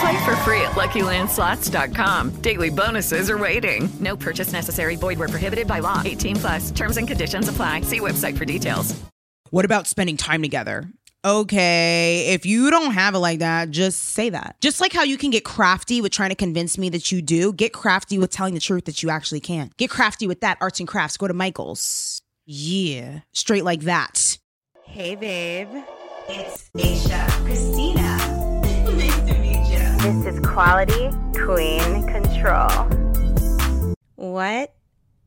Play for free at LuckyLandSlots.com. Daily bonuses are waiting. No purchase necessary. Void where prohibited by law. 18 plus. Terms and conditions apply. See website for details. What about spending time together? Okay, if you don't have it like that, just say that. Just like how you can get crafty with trying to convince me that you do, get crafty with telling the truth that you actually can. Get crafty with that arts and crafts. Go to Michael's. Yeah, straight like that. Hey, babe. It's Aisha Christina. This is Quality Queen Control. What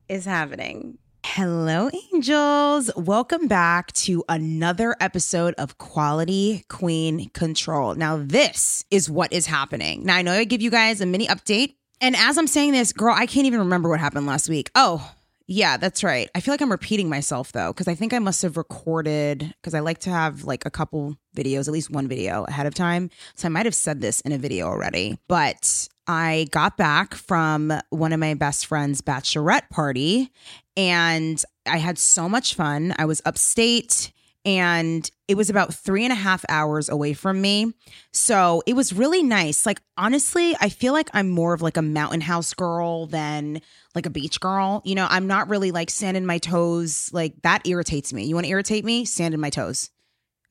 is happening? Hello, angels. Welcome back to another episode of Quality Queen Control. Now, this is what is happening. Now, I know I give you guys a mini update. And as I'm saying this, girl, I can't even remember what happened last week. Oh, yeah, that's right. I feel like I'm repeating myself though, because I think I must have recorded, because I like to have like a couple videos, at least one video ahead of time. So I might have said this in a video already, but I got back from one of my best friend's bachelorette party and I had so much fun. I was upstate and it was about three and a half hours away from me. So it was really nice. Like, honestly, I feel like I'm more of like a mountain house girl than like a beach girl. You know, I'm not really like sand in my toes. Like, that irritates me. You want to irritate me? Sand in my toes.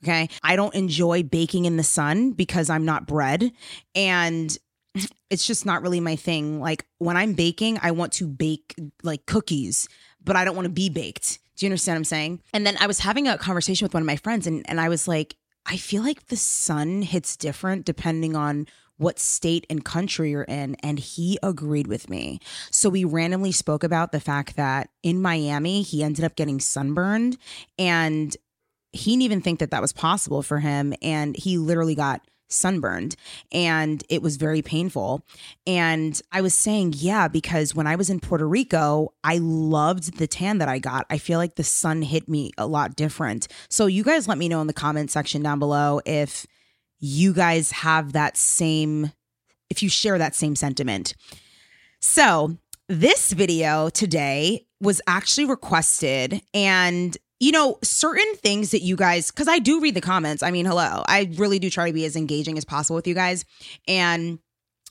Okay. I don't enjoy baking in the sun because I'm not bread. And it's just not really my thing. Like, when I'm baking, I want to bake like cookies, but I don't want to be baked. Do you understand what I'm saying? And then I was having a conversation with one of my friends, and, and I was like, I feel like the sun hits different depending on what state and country you're in. And he agreed with me. So we randomly spoke about the fact that in Miami, he ended up getting sunburned and he didn't even think that that was possible for him. And he literally got sunburned and it was very painful. And I was saying, yeah, because when I was in Puerto Rico, I loved the tan that I got. I feel like the sun hit me a lot different. So you guys let me know in the comment section down below if you guys have that same, if you share that same sentiment. So this video today was actually requested and you know, certain things that you guys, because I do read the comments. I mean, hello, I really do try to be as engaging as possible with you guys. And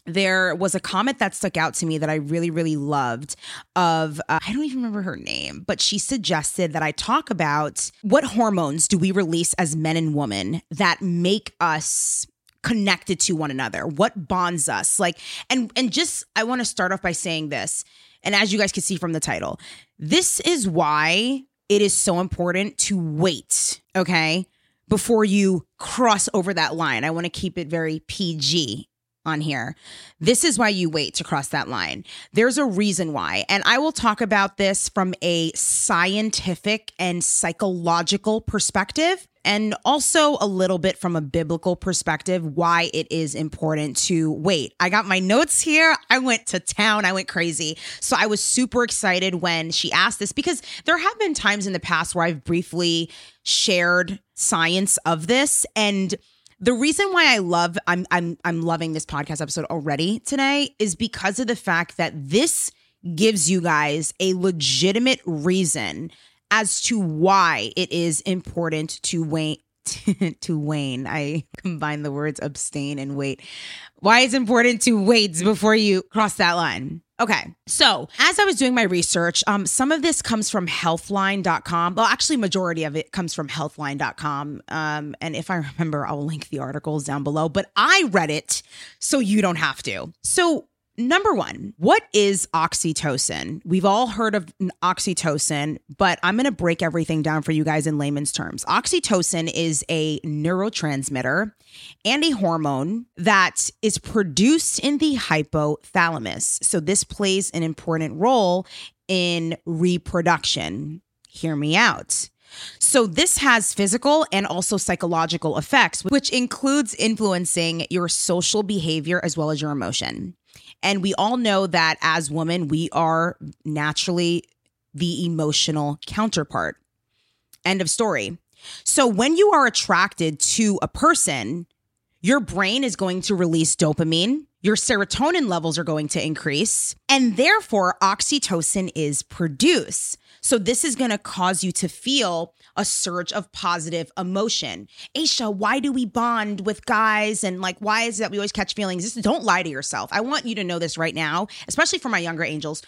there was a comment that stuck out to me that I really, really loved. Of uh, I don't even remember her name, but she suggested that I talk about what hormones do we release as men and women that make us connected to one another what bonds us like and and just i want to start off by saying this and as you guys can see from the title this is why it is so important to wait, okay, before you cross over that line. I want to keep it very PG on here. This is why you wait to cross that line. There's a reason why. And I will talk about this from a scientific and psychological perspective and also a little bit from a biblical perspective why it is important to wait. I got my notes here. I went to town. I went crazy. So I was super excited when she asked this because there have been times in the past where I've briefly shared science of this and the reason why I love I'm I'm I'm loving this podcast episode already today is because of the fact that this gives you guys a legitimate reason as to why it is important to wait to wane. I combine the words abstain and wait. Why it's important to wait before you cross that line. Okay. So, as I was doing my research, um, some of this comes from healthline.com. Well, actually, majority of it comes from healthline.com. Um, and if I remember, I'll link the articles down below, but I read it so you don't have to. So, number one, what is oxytocin? We've all heard of oxytocin, but I'm going to break everything down for you guys in layman's terms. Oxytocin is a neurotransmitter and a hormone that is produced in the hypothalamus. So, this plays an important role in reproduction. Hear me out. So, this has physical and also psychological effects, which includes influencing your social behavior as well as your emotion. And we all know that as women, we are naturally the emotional counterpart. End of story. So, when you are attracted to a person, your brain is going to release dopamine, your serotonin levels are going to increase, and therefore oxytocin is produced. So this is going to cause you to feel a surge of positive emotion. Aisha, why do we bond with guys? And like, why is it that we always catch feelings? Just don't lie to yourself. I want you to know this right now, especially for my younger angels.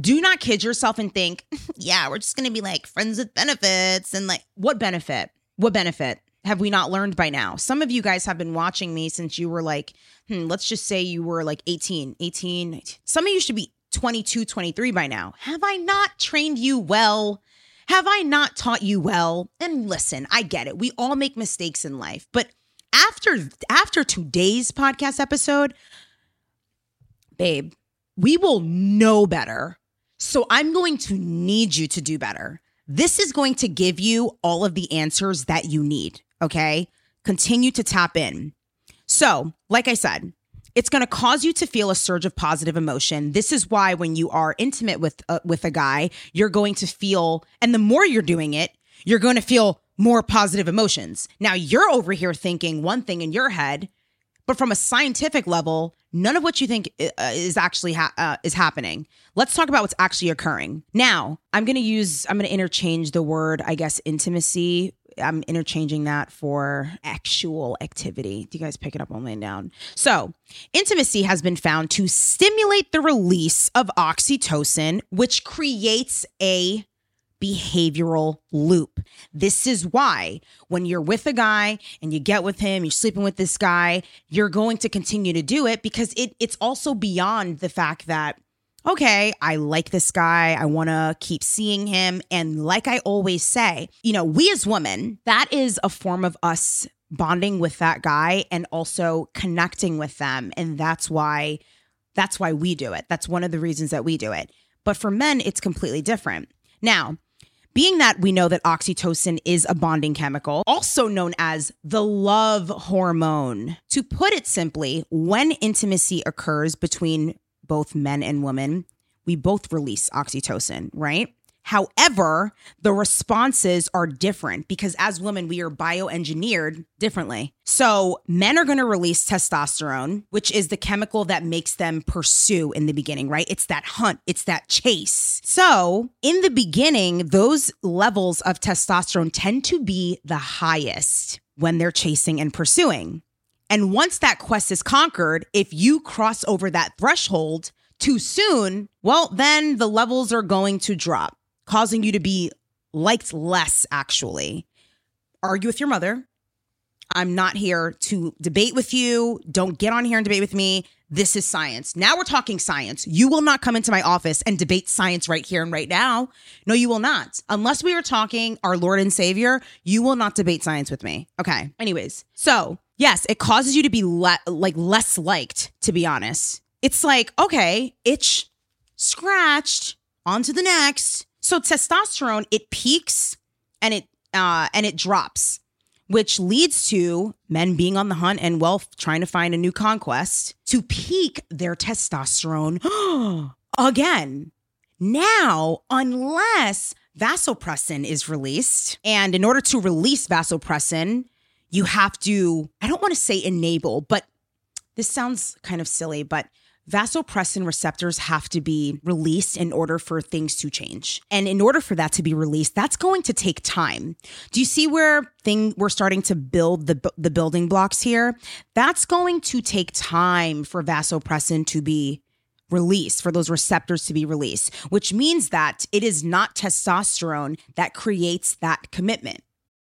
Do not kid yourself and think, yeah, we're just going to be like friends with benefits. And like, what benefit? What benefit? Have we not learned by now? Some of you guys have been watching me since you were like, hmm, let's just say you were like 18, 18. 19. Some of you should be 22, 23 by now. Have I not trained you well? Have I not taught you well? And listen, I get it. We all make mistakes in life, but after after today's podcast episode, babe, we will know better. So I'm going to need you to do better. This is going to give you all of the answers that you need, okay? Continue to tap in. So, like I said, it's going to cause you to feel a surge of positive emotion. This is why when you are intimate with uh, with a guy, you're going to feel and the more you're doing it, you're going to feel more positive emotions. Now, you're over here thinking one thing in your head, but from a scientific level, none of what you think uh, is actually ha- uh, is happening. Let's talk about what's actually occurring. Now, I'm going to use I'm going to interchange the word I guess intimacy I'm interchanging that for actual activity. Do you guys pick it up on laying down? So, intimacy has been found to stimulate the release of oxytocin, which creates a behavioral loop. This is why when you're with a guy and you get with him, you're sleeping with this guy, you're going to continue to do it because it it's also beyond the fact that okay, I like this guy. I want to keep seeing him. And like I always say, you know, we as women, that is a form of us bonding with that guy and also connecting with them. And that's why, that's why we do it. That's one of the reasons that we do it. But for men, it's completely different. Now, being that we know that oxytocin is a bonding chemical, also known as the love hormone. To put it simply, when intimacy occurs between both men and women, we both release oxytocin, right? However, the responses are different because as women, we are bioengineered differently. So, men are going to release testosterone, which is the chemical that makes them pursue in the beginning, right? It's that hunt, it's that chase. So, in the beginning, those levels of testosterone tend to be the highest when they're chasing and pursuing. And once that quest is conquered, if you cross over that threshold too soon, well, then the levels are going to drop, causing you to be liked less, actually. Argue with your mother. I'm not here to debate with you. Don't get on here and debate with me. This is science. Now we're talking science. You will not come into my office and debate science right here and right now. No, you will not. Unless we are talking our Lord and Savior, you will not debate science with me. Okay. Anyways, so yes, it causes you to be le- like less liked, to be honest. It's like, okay, itch, scratched, on to the next. So testosterone, it peaks and it uh and it drops, which leads to men being on the hunt and well trying to find a new conquest to peak their testosterone again. Now, unless vasopressin is released, and in order to release vasopressin, you have to, I don't want to say enable, but this sounds kind of silly, but vasopressin receptors have to be released in order for things to change. And in order for that to be released, that's going to take time. Do you see where thing we're starting to build the the building blocks here? That's going to take time for vasopressin to be released, for those receptors to be released, which means that it is not testosterone that creates that commitment.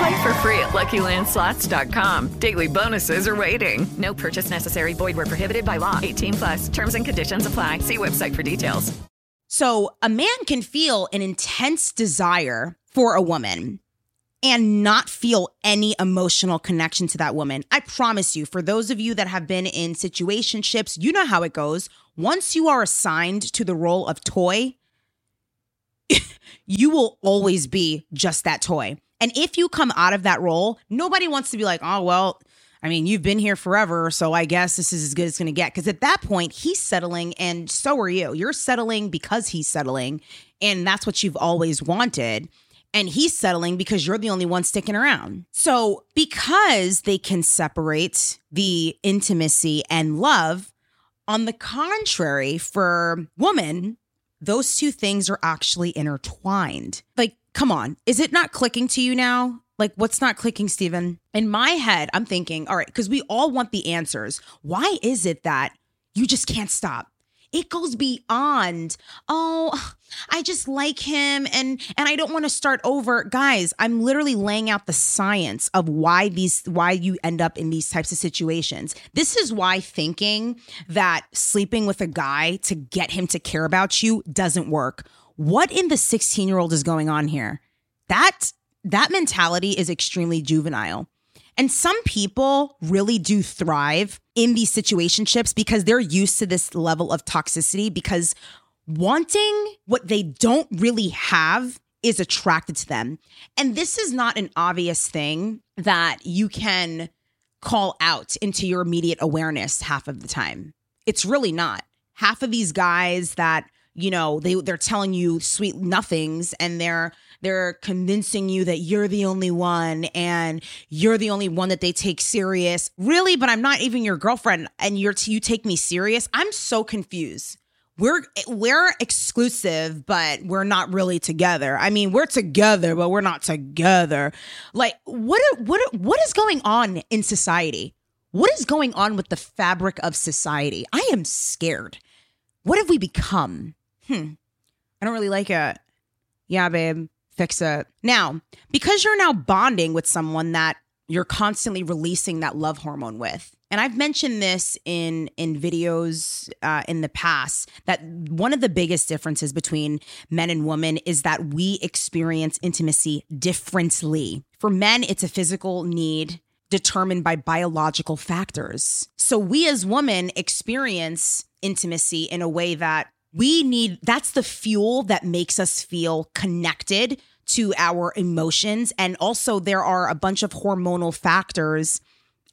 Play for free at LuckyLandSlots.com. Daily bonuses are waiting. No purchase necessary. Void were prohibited by law. 18 plus. Terms and conditions apply. See website for details. So, a man can feel an intense desire for a woman and not feel any emotional connection to that woman. I promise you, for those of you that have been in situationships, you know how it goes. Once you are assigned to the role of toy, you will always be just that toy. And if you come out of that role, nobody wants to be like, oh, well, I mean, you've been here forever, so I guess this is as good as it's going to get. Because at that point, he's settling, and so are you. You're settling because he's settling, and that's what you've always wanted. And he's settling because you're the only one sticking around. So, because they can separate the intimacy and love, on the contrary, for woman, those two things are actually intertwined. Like, come on, is it not clicking to you now? Like, what's not clicking, Stephen? In my head, I'm thinking, all right, because we all want the answers. Why is it that you just can't stop? It goes beyond, oh, I just like him and and I don't want to start over. Guys, I'm literally laying out the science of why these why you end up in these types of situations. This is why thinking that sleeping with a guy to get him to care about you doesn't work. What in the 16-year-old is going on here? That that mentality is extremely juvenile. And some people really do thrive in these situationships because they're used to this level of toxicity because wanting what they don't really have is attracted to them. And this is not an obvious thing that you can call out into your immediate awareness half of the time. It's really not. Half of these guys that, you know, they they're telling you sweet nothings and they're they're convincing you that you're the only one and you're the only one that they take serious. Really, but I'm not even your girlfriend and you're you take me serious. I'm so confused. We're we're exclusive, but we're not really together. I mean, we're together, but we're not together. Like what what what is going on in society? What is going on with the fabric of society? I am scared. What have we become? Hmm. I don't really like it. Yeah, babe fix it. Now, because you're now bonding with someone that you're constantly releasing that love hormone with. And I've mentioned this in in videos uh, in the past that one of the biggest differences between men and women is that we experience intimacy differently. For men, it's a physical need determined by biological factors. So we as women experience intimacy in a way that we need that's the fuel that makes us feel connected to our emotions. And also, there are a bunch of hormonal factors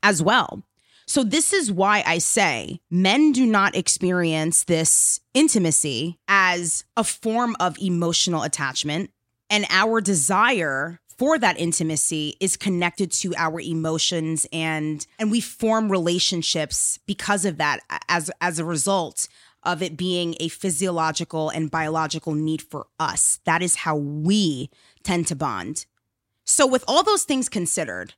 as well. So, this is why I say men do not experience this intimacy as a form of emotional attachment. And our desire for that intimacy is connected to our emotions and and we form relationships because of that as as a result of it being a physiological and biological need for us. That is how we tend to bond. So, with all those things considered,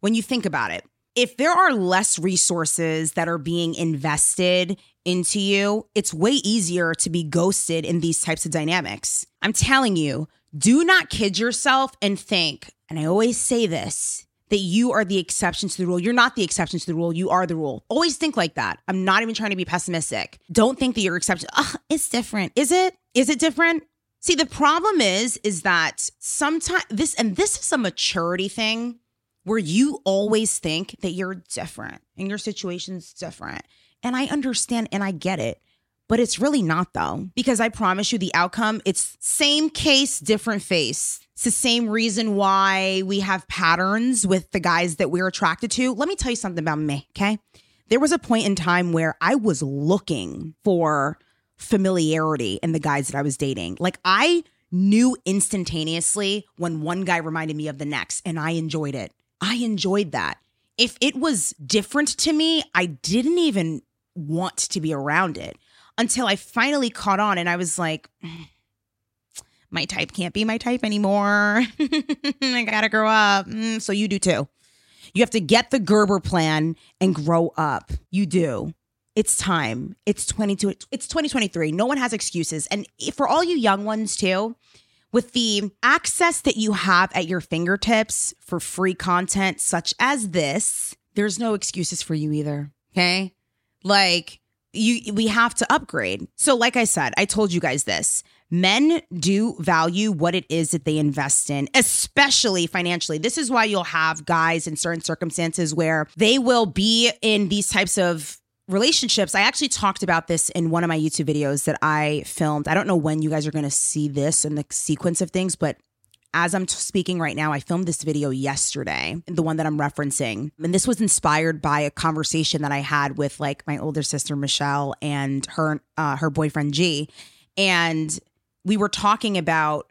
when you think about it, if there are less resources that are being invested into you, it's way easier to be ghosted in these types of dynamics. I'm telling you, do not kid yourself and think, and I always say this that you are the exception to the rule. You're not the exception to the rule. You are the rule. Always think like that. I'm not even trying to be pessimistic. Don't think that you're exception. Oh, it's different. Is it? Is it different? See, the problem is, is that sometimes this, and this is a maturity thing where you always think that you're different and your situation's different. And I understand and I get it but it's really not though because i promise you the outcome it's same case different face It's the same reason why we have patterns with the guys that we're attracted to. Let me tell you something about me, okay? There was a point in time where I was looking for familiarity in the guys that I was dating. Like I knew instantaneously when one guy reminded me of the next, and I enjoyed it. I enjoyed that. If it was different to me, I didn't even want to be around it until I finally caught on and I was like, "Mm, my type can't be my type anymore. I gotta grow up. Mm, so you do too. You have to get the Gerber plan and grow up. You do. It's time. It's 22 it's 2023. No one has excuses. And for all you young ones too, with the access that you have at your fingertips for free content such as this, there's no excuses for you either. Okay? Like you we have to upgrade. So like I said, I told you guys this. Men do value what it is that they invest in, especially financially. This is why you'll have guys in certain circumstances where they will be in these types of relationships. I actually talked about this in one of my YouTube videos that I filmed. I don't know when you guys are going to see this in the sequence of things, but as I'm speaking right now, I filmed this video yesterday, the one that I'm referencing. And this was inspired by a conversation that I had with like my older sister Michelle and her uh, her boyfriend G. And we were talking about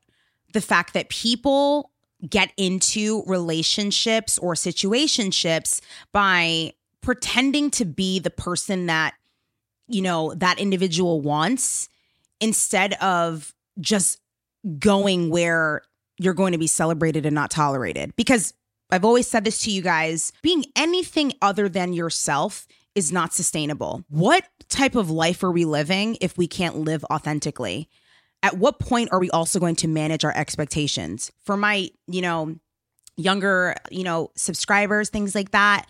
the fact that people get into relationships or situationships by pretending to be the person that you know that individual wants instead of just going where you're going to be celebrated and not tolerated because I've always said this to you guys being anything other than yourself is not sustainable. What type of life are we living if we can't live authentically? At what point are we also going to manage our expectations? For my, you know, younger, you know, subscribers, things like that,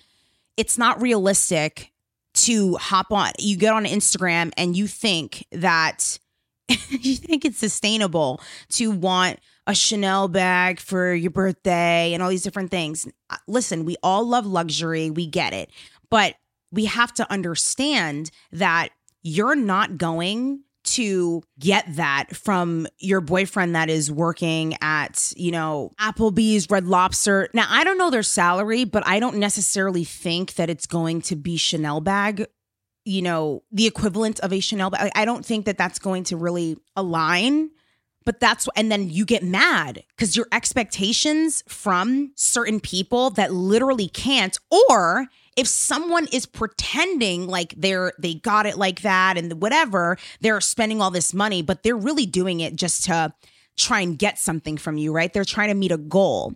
it's not realistic to hop on. You get on Instagram and you think that you think it's sustainable to want a Chanel bag for your birthday and all these different things. Uh, listen, we all love luxury, we get it. But we have to understand that you're not going to get that from your boyfriend that is working at, you know, Applebee's, Red Lobster. Now, I don't know their salary, but I don't necessarily think that it's going to be Chanel bag you know, the equivalent of a Chanel bag. I don't think that that's going to really align. But that's, and then you get mad because your expectations from certain people that literally can't, or if someone is pretending like they're, they got it like that and whatever, they're spending all this money, but they're really doing it just to try and get something from you, right? They're trying to meet a goal.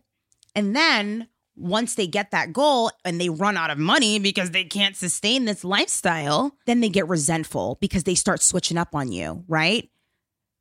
And then once they get that goal and they run out of money because they can't sustain this lifestyle, then they get resentful because they start switching up on you, right?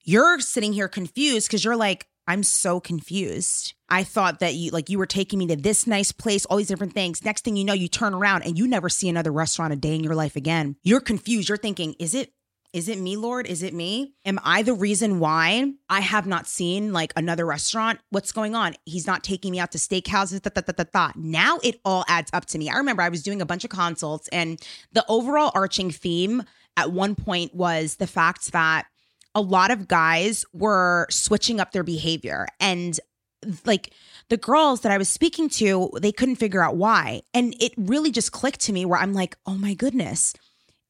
You're sitting here confused because you're like, I'm so confused. I thought that you like you were taking me to this nice place, all these different things. Next thing you know, you turn around and you never see another restaurant a day in your life again. You're confused. You're thinking, is it is it me, Lord? Is it me? Am I the reason why I have not seen like another restaurant? What's going on? He's not taking me out to steakhouses. Da, da, da, da, da. Now it all adds up to me. I remember I was doing a bunch of consults, and the overall arching theme at one point was the fact that a lot of guys were switching up their behavior and like the girls that I was speaking to, they couldn't figure out why. And it really just clicked to me where I'm like, oh my goodness,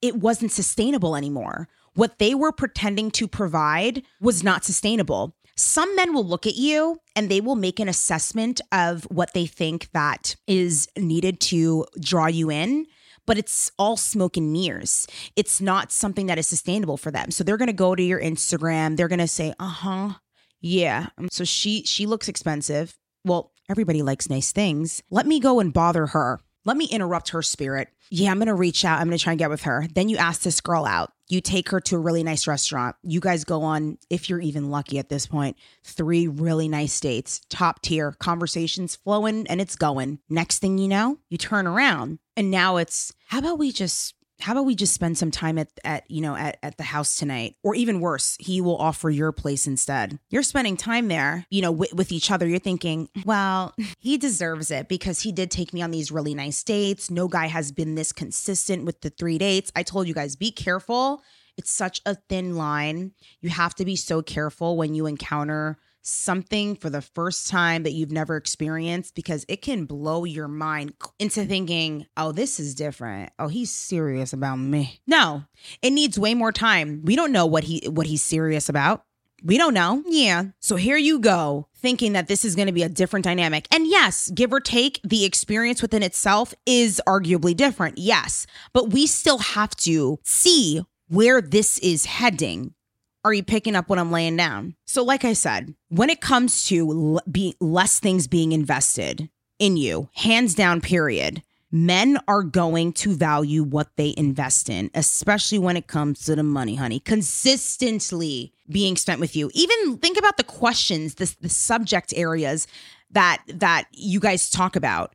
it wasn't sustainable anymore. What they were pretending to provide was not sustainable. Some men will look at you and they will make an assessment of what they think that is needed to draw you in but it's all smoke and mirrors. It's not something that is sustainable for them. So they're going to go to your Instagram. They're going to say, "Uh-huh. Yeah. So she she looks expensive. Well, everybody likes nice things. Let me go and bother her. Let me interrupt her spirit. Yeah, I'm going to reach out. I'm going to try and get with her. Then you ask this girl out. You take her to a really nice restaurant. You guys go on, if you're even lucky at this point, three really nice dates, top tier, conversations flowing and it's going. Next thing you know, you turn around and now it's how about we just how about we just spend some time at at you know at, at the house tonight? Or even worse he will offer your place instead. You're spending time there you know with, with each other. You're thinking well he deserves it because he did take me on these really nice dates. No guy has been this consistent with the three dates. I told you guys be careful. It's such a thin line. You have to be so careful when you encounter something for the first time that you've never experienced because it can blow your mind into thinking, oh, this is different. Oh, he's serious about me. No, it needs way more time. We don't know what he what he's serious about. We don't know. Yeah. So here you go, thinking that this is going to be a different dynamic. And yes, give or take, the experience within itself is arguably different. Yes. But we still have to see where this is heading. Are you picking up what I'm laying down? So, like I said, when it comes to l- be less things being invested in you, hands down, period, men are going to value what they invest in, especially when it comes to the money, honey. Consistently being spent with you. Even think about the questions, the, the subject areas that that you guys talk about.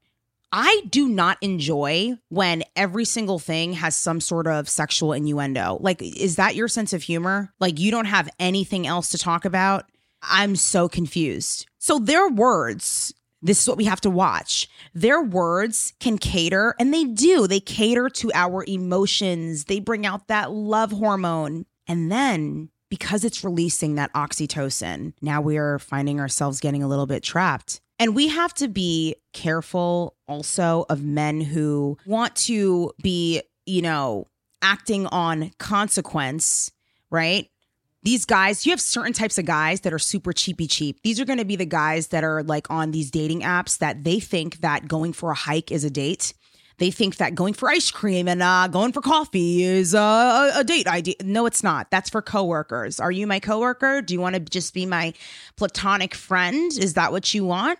I do not enjoy when every single thing has some sort of sexual innuendo. Like, is that your sense of humor? Like, you don't have anything else to talk about? I'm so confused. So, their words, this is what we have to watch. Their words can cater, and they do. They cater to our emotions, they bring out that love hormone. And then, because it's releasing that oxytocin, now we are finding ourselves getting a little bit trapped. And we have to be careful also of men who want to be, you know, acting on consequence, right? These guys, you have certain types of guys that are super cheapy cheap. These are going to be the guys that are like on these dating apps that they think that going for a hike is a date. They think that going for ice cream and uh, going for coffee is a date idea. No, it's not. That's for coworkers. Are you my coworker? Do you want to just be my platonic friend? Is that what you want?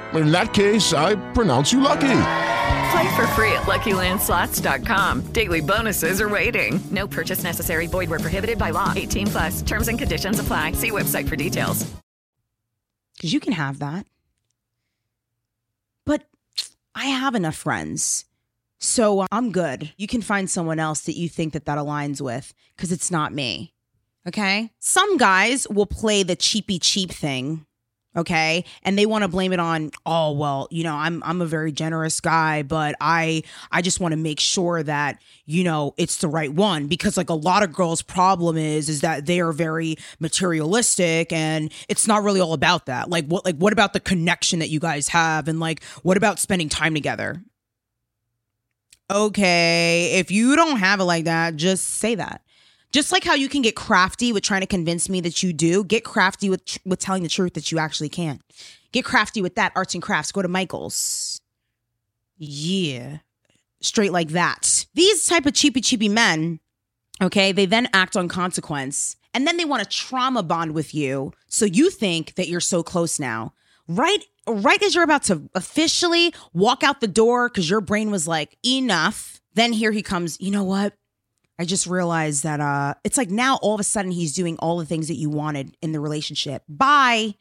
In that case, I pronounce you lucky. Play for free at LuckyLandSlots.com. Daily bonuses are waiting. No purchase necessary. Void where prohibited by law. 18 plus. Terms and conditions apply. See website for details. Because you can have that. But I have enough friends. So I'm good. You can find someone else that you think that that aligns with because it's not me. Okay. Some guys will play the cheapy cheap thing okay? And they want to blame it on oh well you know i'm i'm a very generous guy but i i just want to make sure that you know it's the right one. Because like a lot of girls problem is is that they are very materialistic and it's not really all about that. Like what like what about the connection that you guys have? And like what about spending time together? Okay if you don't have it like that just say that just like how you can get crafty with trying to convince me that you do, get crafty with with telling the truth that you actually can't Get crafty with that arts and crafts. Go to Michael's. Yeah. Straight like that. These type of cheapy cheapy men, okay, they then act on consequence and then they want to trauma bond with you so you think that you're so close now. Right right as you're about to officially walk out the door cuz your brain was like enough, then here he comes, you know what? I just realized that uh it's like now all of a sudden he's doing all the things that you wanted in the relationship. Bye.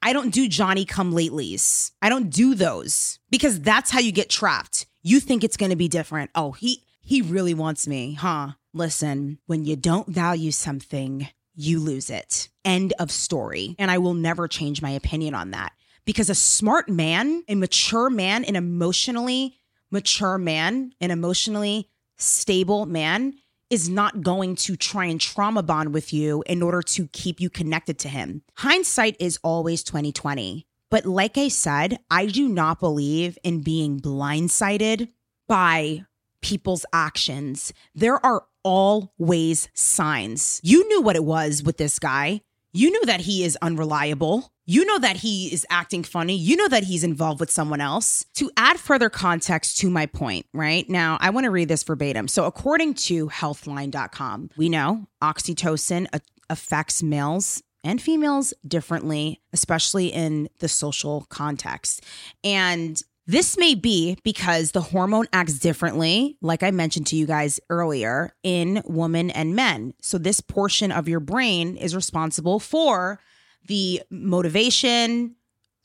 I don't do Johnny come latelys. I don't do those because that's how you get trapped. You think it's going to be different. Oh, he he really wants me, huh? Listen, when you don't value something, you lose it. End of story. And I will never change my opinion on that because a smart man, a mature man, an emotionally mature man, an emotionally stable man is not going to try and trauma bond with you in order to keep you connected to him. Hindsight is always 2020. But like I said, I do not believe in being blindsided by people's actions. There are always signs. You knew what it was with this guy. You knew that he is unreliable. You know that he is acting funny. You know that he's involved with someone else. To add further context to my point, right? Now, I want to read this verbatim. So, according to healthline.com, we know oxytocin affects males and females differently, especially in the social context. And this may be because the hormone acts differently, like I mentioned to you guys earlier, in women and men. So, this portion of your brain is responsible for the motivation,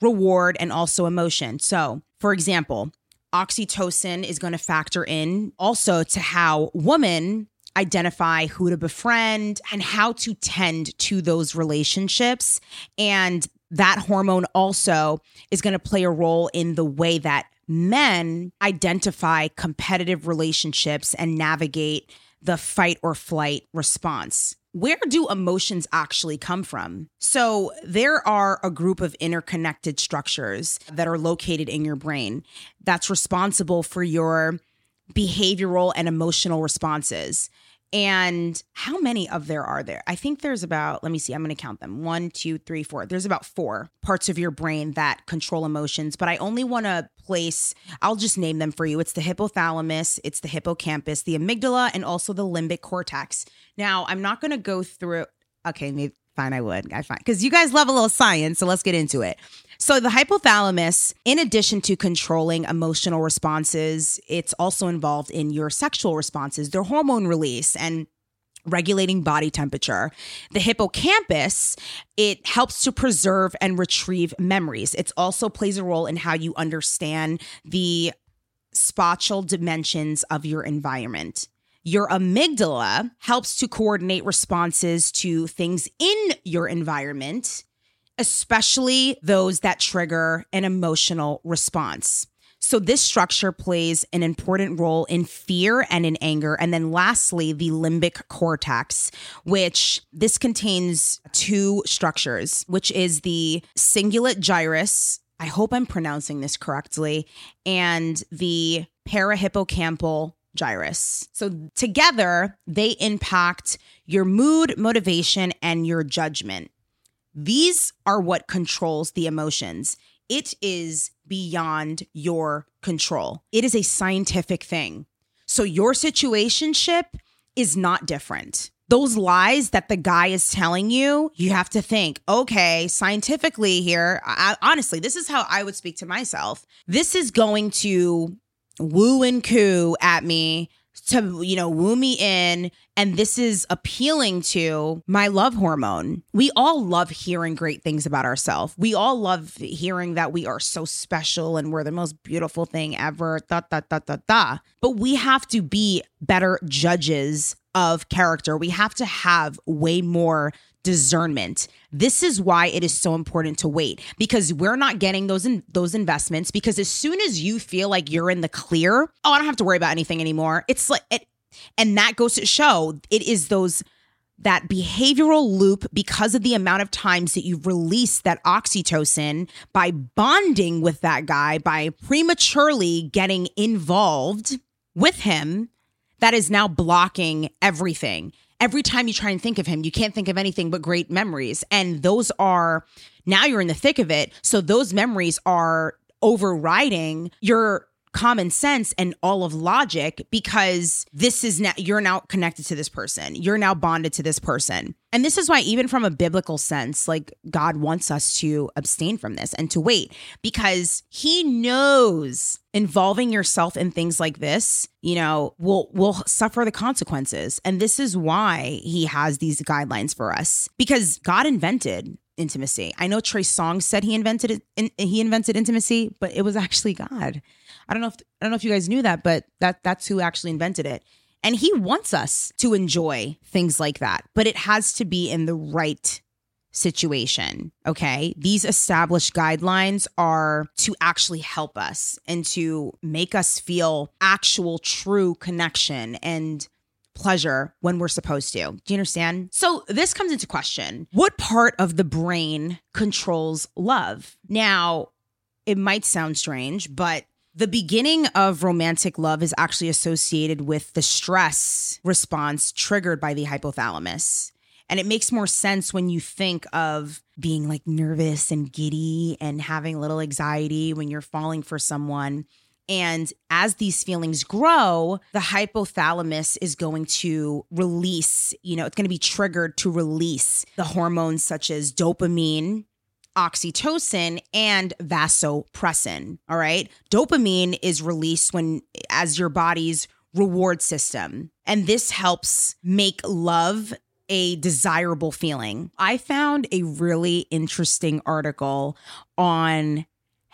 reward, and also emotion. So, for example, oxytocin is going to factor in also to how women identify who to befriend and how to tend to those relationships. And that hormone also is going to play a role in the way that men identify competitive relationships and navigate the fight or flight response. Where do emotions actually come from? So, there are a group of interconnected structures that are located in your brain that's responsible for your behavioral and emotional responses. And how many of there are there? I think there's about, let me see, I'm going to count them one, two, three, four. There's about four parts of your brain that control emotions, but I only want to place, I'll just name them for you. It's the hypothalamus, it's the hippocampus, the amygdala, and also the limbic cortex. Now, I'm not going to go through, okay, maybe, fine, I would. I find, because you guys love a little science, so let's get into it. So, the hypothalamus, in addition to controlling emotional responses, it's also involved in your sexual responses, their hormone release, and regulating body temperature. The hippocampus, it helps to preserve and retrieve memories. It also plays a role in how you understand the spatial dimensions of your environment. Your amygdala helps to coordinate responses to things in your environment especially those that trigger an emotional response. So, this structure plays an important role in fear and in anger. And then, lastly, the limbic cortex, which this contains two structures, which is the cingulate gyrus. I hope I'm pronouncing this correctly, and the parahippocampal gyrus. So, together, they impact your mood, motivation, and your judgment. These are what controls the emotions. It is beyond your control. It is a scientific thing. So your situationship is not different. Those lies that the guy is telling you, you have to think, okay, scientifically here, I, honestly, this is how I would speak to myself. This is going to woo and coo at me to you know woo me in and this is appealing to my love hormone. We all love hearing great things about ourselves. We all love hearing that we are so special and we're the most beautiful thing ever da da da da da. But we have to be better judges of character we have to have way more discernment. This is why it is so important to wait because we're not getting those in, those investments because as soon as you feel like you're in the clear, oh, I don't have to worry about anything anymore. It's like it, and that goes to show it is those that behavioral loop because of the amount of times that you've released that oxytocin by bonding with that guy, by prematurely getting involved with him, that is now blocking everything every time you try and think of him, you can't think of anything but great memories. And those are now you're in the thick of it. So those memories are overriding your common sense and all of logic because this is now you're now connected to this person. You're now bonded to this person. And this is why even from a biblical sense, like God wants us to abstain from this and to wait because he knows involving yourself in things like this, you know, will will suffer the consequences. And this is why he has these guidelines for us because God invented intimacy. I know Trey Songz said he invented it, in, he invented intimacy, but it was actually God. I don't know if I don't know if you guys knew that, but that that's who actually invented it. And he wants us to enjoy things like that, but it has to be in the right situation. Okay. These established guidelines are to actually help us and to make us feel actual true connection and pleasure when we're supposed to. Do you understand? So this comes into question. What part of the brain controls love? Now, it might sound strange, but the beginning of romantic love is actually associated with the stress response triggered by the hypothalamus. And it makes more sense when you think of being like nervous and giddy and having a little anxiety when you're falling for someone. And as these feelings grow, the hypothalamus is going to release, you know, it's going to be triggered to release the hormones such as dopamine, oxytocin and vasopressin. All right. Dopamine is released when, as your body's reward system. And this helps make love a desirable feeling. I found a really interesting article on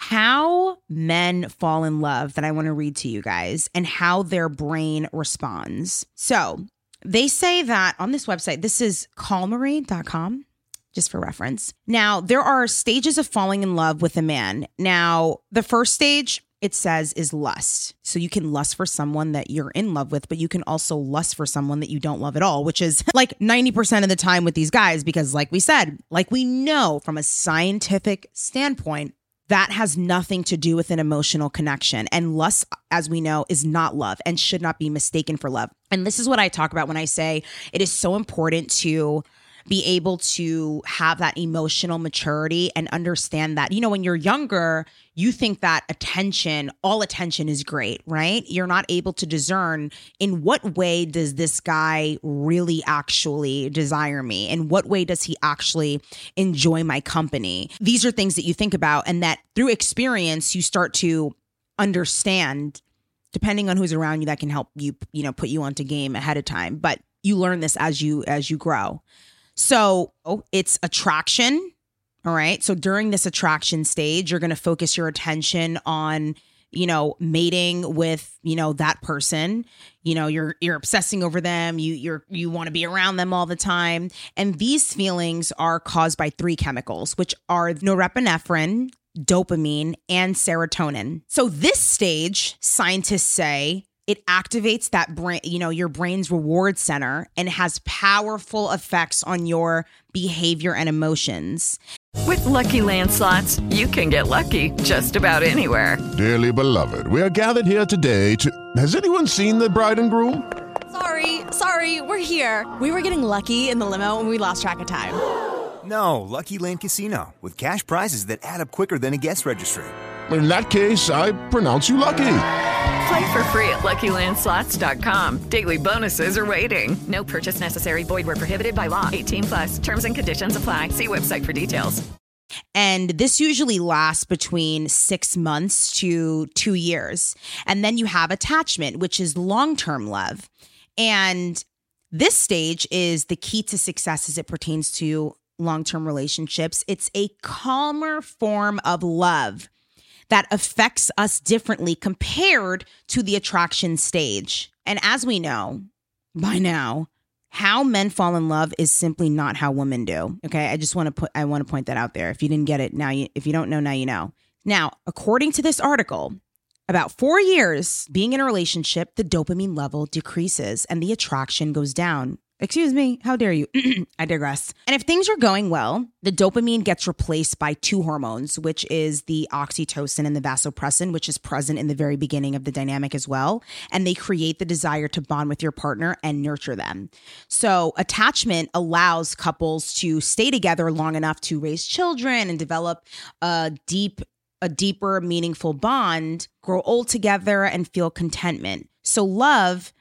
how men fall in love that I want to read to you guys and how their brain responds. So, They say that on this website, this is calmerry.com, just for reference. Now, there are stages of falling in love with a man. Now, the first stage, it says, is lust. So you can lust for someone that you're in love with, but you can also lust for someone that you don't love at all, which is like 90% of the time with these guys, because like we said, like we know from a scientific standpoint, that has nothing to do with an emotional connection. And lust, as we know, is not love and should not be mistaken for love. And this is what I talk about when I say it is so important to be able to have that emotional maturity and understand that, you know, when you're younger, you think that attention, all attention is great, right? You're not able to discern in what way does this guy really actually desire me? In what way does he actually enjoy my company? These are things that you think about, and that through experience, you start to understand depending on who's around you that can help you you know put you onto game ahead of time but you learn this as you as you grow so oh, it's attraction. All right. So during this attraction stage, you're going to focus your attention on you know mating with you know that person you know you're you're obsessing over them you you're you want to be around them all the time and these feelings are caused by three chemicals which are norepinephrine dopamine and serotonin so this stage scientists say it activates that brain, you know, your brain's reward center and has powerful effects on your behavior and emotions. With LuckyLand Slots, you can get lucky just about anywhere. Dearly beloved, we are gathered here today to. Has anyone seen the bride and groom? Sorry, sorry, we're here. We were getting lucky in the limo and we lost track of time. No, Lucky Land Casino, with cash prizes that add up quicker than a guest registry. In that case, I pronounce you lucky. Play for free at LuckyLandSlots.com. Daily bonuses are waiting. No purchase necessary. Void where prohibited by law. 18 plus. Terms and conditions apply. See website for details. And this usually lasts between six months to two years. And then you have attachment, which is long term love. And this stage is the key to success as it pertains to long term relationships. It's a calmer form of love that affects us differently compared to the attraction stage. And as we know by now, how men fall in love is simply not how women do. Okay? I just want to put I want to point that out there. If you didn't get it, now you if you don't know now you know. Now, according to this article, about 4 years being in a relationship, the dopamine level decreases and the attraction goes down. Excuse me, how dare you? I digress. And if things are going well, the dopamine gets replaced by two hormones, which is the oxytocin and the vasopressin, which is present in the very beginning of the dynamic as well. And they create the desire to bond with your partner and nurture them. So, attachment allows couples to stay together long enough to raise children and develop a deep a deeper, meaningful bond, grow old together, and feel contentment. So, love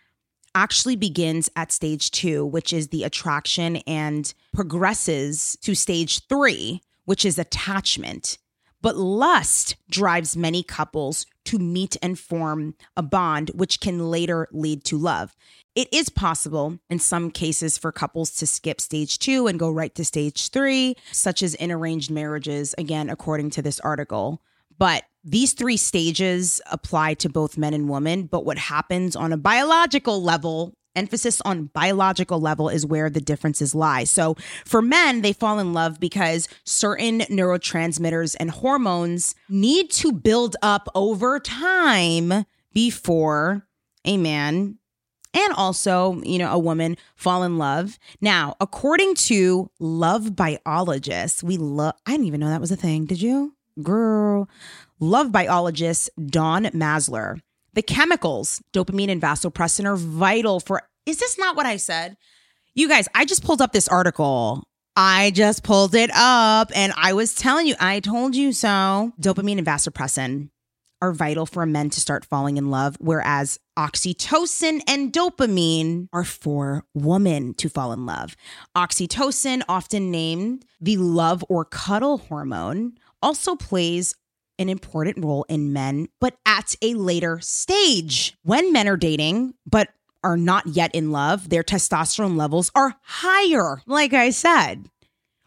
actually begins at stage two, which is the attraction, and progresses to stage three, which is attachment. But lust drives many couples to meet and form a bond, which can later lead to love. It is possible in some cases for couples to skip stage two and go right to stage three, such as in arranged marriages, again, according to this article. But these three stages apply to both men and women. But what happens on a biological level, emphasis on biological level, is where the differences lie. So for men, they fall in love because certain neurotransmitters and hormones need to build up over time before a man and also, you know, a woman fall in love. Now, according to love biologists, we love, I didn't even know that was a thing. Did you? Girl. Love biologist Dawn Maslar. The chemicals, dopamine and vasopressin, are vital for. Is this not what I said? You guys, I just pulled up this article. I just pulled it up and I was telling you, I told you so. Dopamine and vasopressin are vital for men to start falling in love, whereas oxytocin and dopamine are for women to fall in love. Oxytocin, often named the love or cuddle hormone, also plays an important role in men, but at a later stage. When men are dating, but are not yet in love, their testosterone levels are higher, like I said.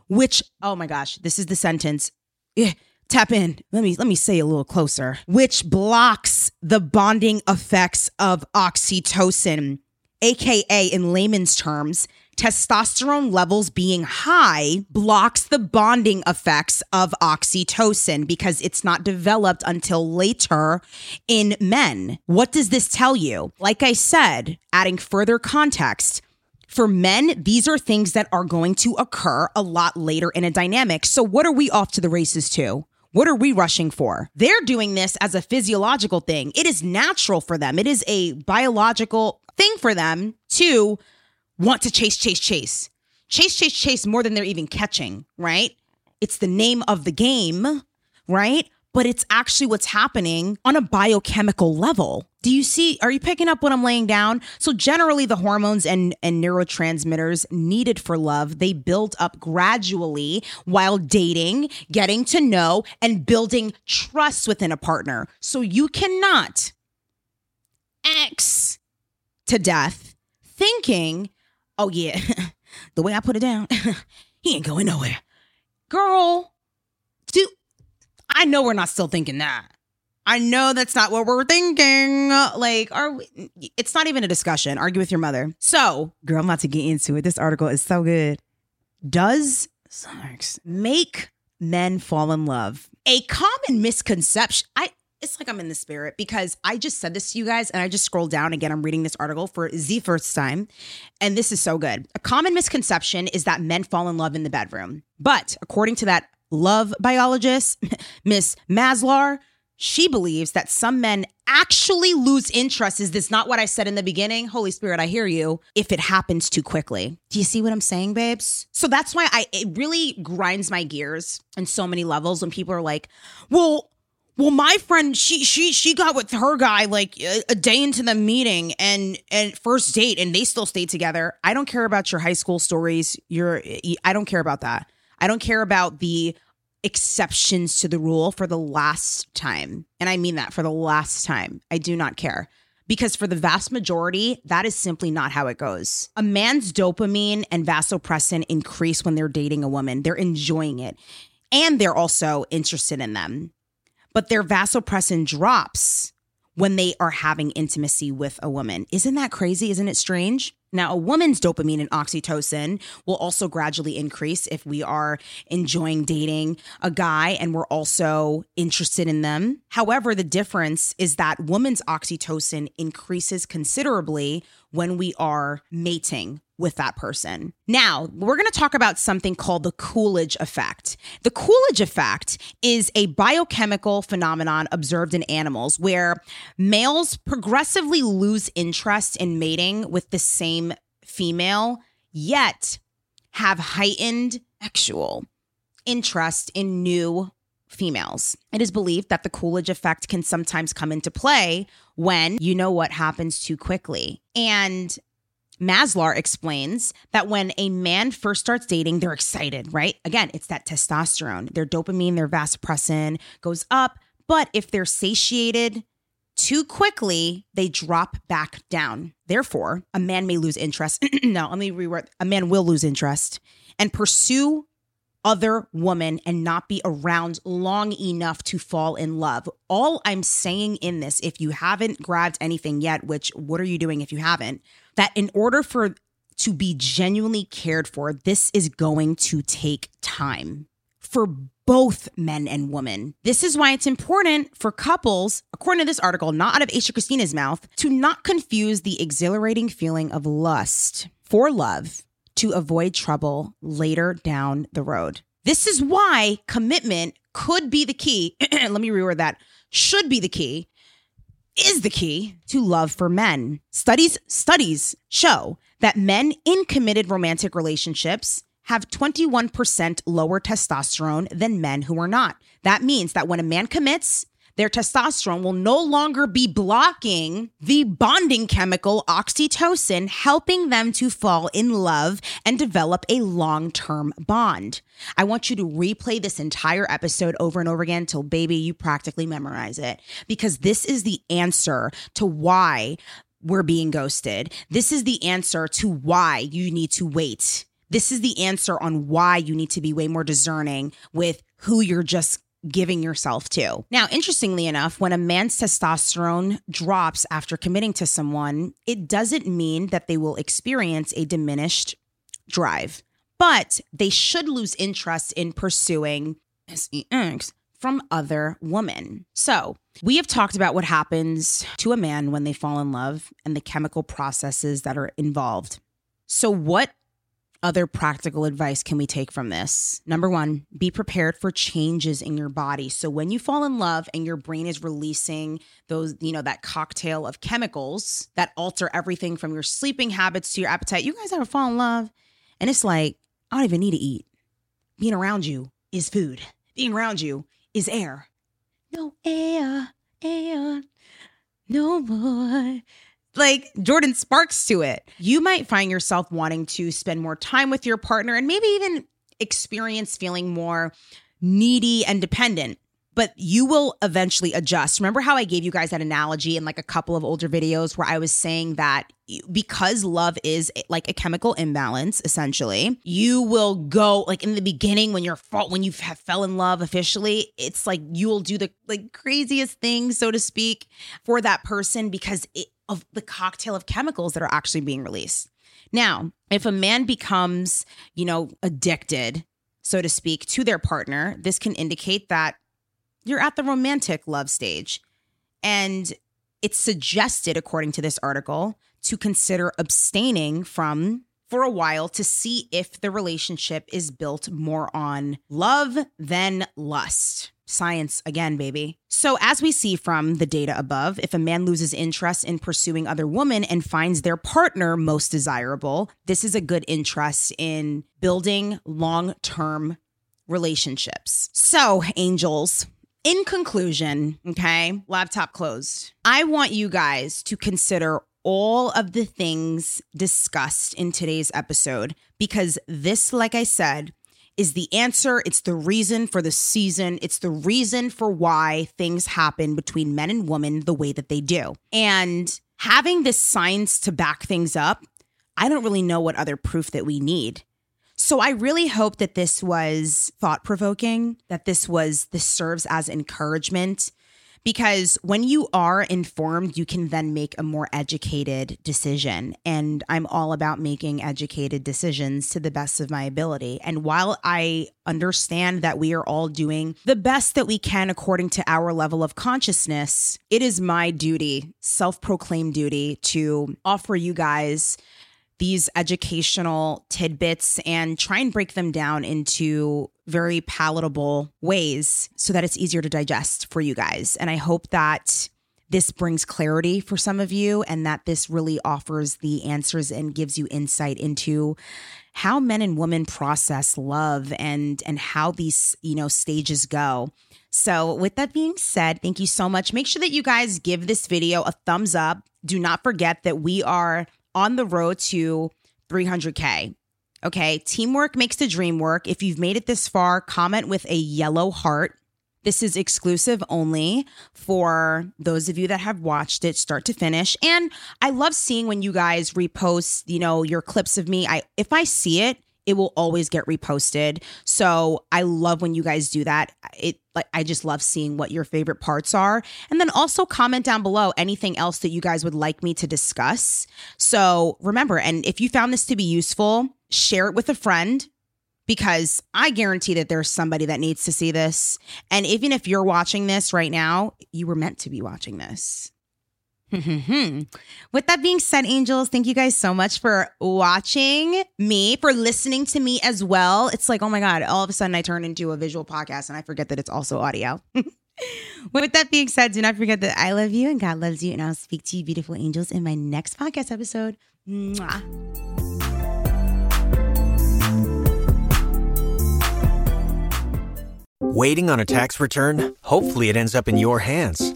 Which, oh my gosh, this is the sentence. Eh, tap in. Let me let me say a little closer. Which blocks the bonding effects of oxytocin AKA in layman's terms, testosterone levels being high blocks the bonding effects of oxytocin because it's not developed until later in men. What does this tell you? Like I said, adding further context, for men, these are things that are going to occur a lot later in a dynamic. So, what are we off to the races to? What are we rushing for? They're doing this as a physiological thing. It is natural for them, it is a biological thing for them to want to chase, chase, chase. Chase, chase, chase more than they're even catching, right? It's the name of the game, right? But it's actually what's happening on a biochemical level. Do you see? Are you picking up what I'm laying down? So generally, the hormones and, and neurotransmitters needed for love, they build up gradually while dating, getting to know, and building trust within a partner. So you cannot X to death thinking, oh yeah, the way I put it down, he ain't going nowhere. Girl, do I know we're not still thinking that. I know that's not what we're thinking. Like, are we, it's not even a discussion. Argue with your mother. So, girl, I'm about to get into it. This article is so good. Does sex make men fall in love? A common misconception. I it's like I'm in the spirit because I just said this to you guys and I just scrolled down again. I'm reading this article for the first time, and this is so good. A common misconception is that men fall in love in the bedroom. But according to that love biologist, Miss Maslar, she believes that some men actually lose interest. Is this not what I said in the beginning? Holy Spirit, I hear you. If it happens too quickly. Do you see what I'm saying, babes? So that's why I it really grinds my gears in so many levels when people are like, well, well my friend she she she got with her guy like a, a, day into the meeting and and first date and they still stayed together. I don't care about your high school stories. Your i don't care about that. I don't care about the exceptions to the rule for the last time. And i mean that for the last time. I do not care. Because for the vast majority, that is simply not how it goes. A man's dopamine and vasopressin increase when they're dating a woman. They're enjoying it. And they're also interested in them but their vasopressin drops when they are having intimacy with a woman. Isn't that crazy? Isn't it strange? Now, a woman's dopamine and oxytocin will also gradually increase if we are enjoying dating a guy and we're also interested in them. However, the difference is that woman's oxytocin increases considerably when we are mating with that person. Now, we're going to talk about something called the Coolidge effect. The Coolidge effect is a biochemical phenomenon observed in animals where males progressively lose interest in mating with the same female, yet have heightened sexual interest in new females. It is believed that the Coolidge effect can sometimes come into play when you know what happens too quickly. And Maslar explains that when a man first starts dating, they're excited, right? Again, it's that testosterone. Their dopamine, their vasopressin goes up. But if they're satiated too quickly, they drop back down. Therefore, a man may lose interest. no, let me reword. A man will lose interest and pursue other woman and not be around long enough to fall in love. All I'm saying in this, if you haven't grabbed anything yet, which what are you doing if you haven't? That in order for to be genuinely cared for, this is going to take time for both men and women. This is why it's important for couples, according to this article, not out of Aisha Christina's mouth, to not confuse the exhilarating feeling of lust for love to avoid trouble later down the road. This is why commitment could be the key. Let me reword that. Should be the key. Is the key to love for men. Studies studies show that men in committed romantic relationships have 21% lower testosterone than men who are not. That means that when a man commits, their testosterone will no longer be blocking the bonding chemical oxytocin, helping them to fall in love and develop a long term bond. I want you to replay this entire episode over and over again until, baby, you practically memorize it because this is the answer to why we're being ghosted. This is the answer to why you need to wait. This is the answer on why you need to be way more discerning with who you're just giving yourself to. Now, interestingly enough, when a man's testosterone drops after committing to someone, it doesn't mean that they will experience a diminished drive, but they should lose interest in pursuing sex from other women. So, we have talked about what happens to a man when they fall in love and the chemical processes that are involved. So, what other practical advice can we take from this? Number one, be prepared for changes in your body. So when you fall in love and your brain is releasing those, you know, that cocktail of chemicals that alter everything from your sleeping habits to your appetite, you guys ever fall in love and it's like, I don't even need to eat. Being around you is food, being around you is air. No air, air, no more like Jordin Sparks to it. You might find yourself wanting to spend more time with your partner and maybe even experience feeling more needy and dependent. But you will eventually adjust. Remember how I gave you guys that analogy in like a couple of older videos where I was saying that because love is like a chemical imbalance essentially you will go like in the beginning when you're when you have fell in love officially it's like you will do the like craziest things so to speak for that person because it, of the cocktail of chemicals that are actually being released. Now, if a man becomes, you know, addicted, so to speak, to their partner, this can indicate that you're at the romantic love stage. And it's suggested, according to this article, to consider abstaining from for a while to see if the relationship is built more on love than lust. Science again, baby. So, as we see from the data above, if a man loses interest in pursuing other women and finds their partner most desirable, this is a good interest in building long term relationships. So, angels, in conclusion, okay, laptop closed. I want you guys to consider all of the things discussed in today's episode because this, like I said, is the answer. It's the reason for the season. It's the reason for why things happen between men and women the way that they do. And having this science to back things up, I don't really know what other proof that we need. So I really hope that this was thought provoking, that this was, this serves as encouragement because when you are informed, you can then make a more educated decision. And I'm all about making educated decisions to the best of my ability. And while I understand that we are all doing the best that we can according to our level of consciousness, it is my duty, self proclaimed duty, to offer you guys these educational tidbits and try and break them down into very palatable ways so that it's easier to digest for you guys. And I hope that this brings clarity for some of you and that this really offers the answers and gives you insight into how men and women process love and and how these, you know, stages go. So, with that being said, thank you so much. Make sure that you guys give this video a thumbs up. Do not forget that we are on the road to 300K. Okay, teamwork makes the dream work. If you've made it this far, comment with a yellow heart. This is exclusive only for those of you that have watched it start to finish. And I love seeing when you guys repost, you know, your clips of me. I if I see it, it will always get reposted. So I love when you guys do that. It like I just love seeing what your favorite parts are. And then also comment down below anything else that you guys would like me to discuss. So remember, and if you found this to be useful, share it with a friend because I guarantee that there's somebody that needs to see this. And even if you're watching this right now, you were meant to be watching this. Mm-hmm. With that being said, angels, thank you guys so much for watching me, for listening to me as well. It's like, oh my God, all of a sudden I turn into a visual podcast and I forget that it's also audio. With that being said, do not forget that I love you and God loves you. And I'll speak to you, beautiful angels, in my next podcast episode. Mwah. Waiting on a tax return? Hopefully, it ends up in your hands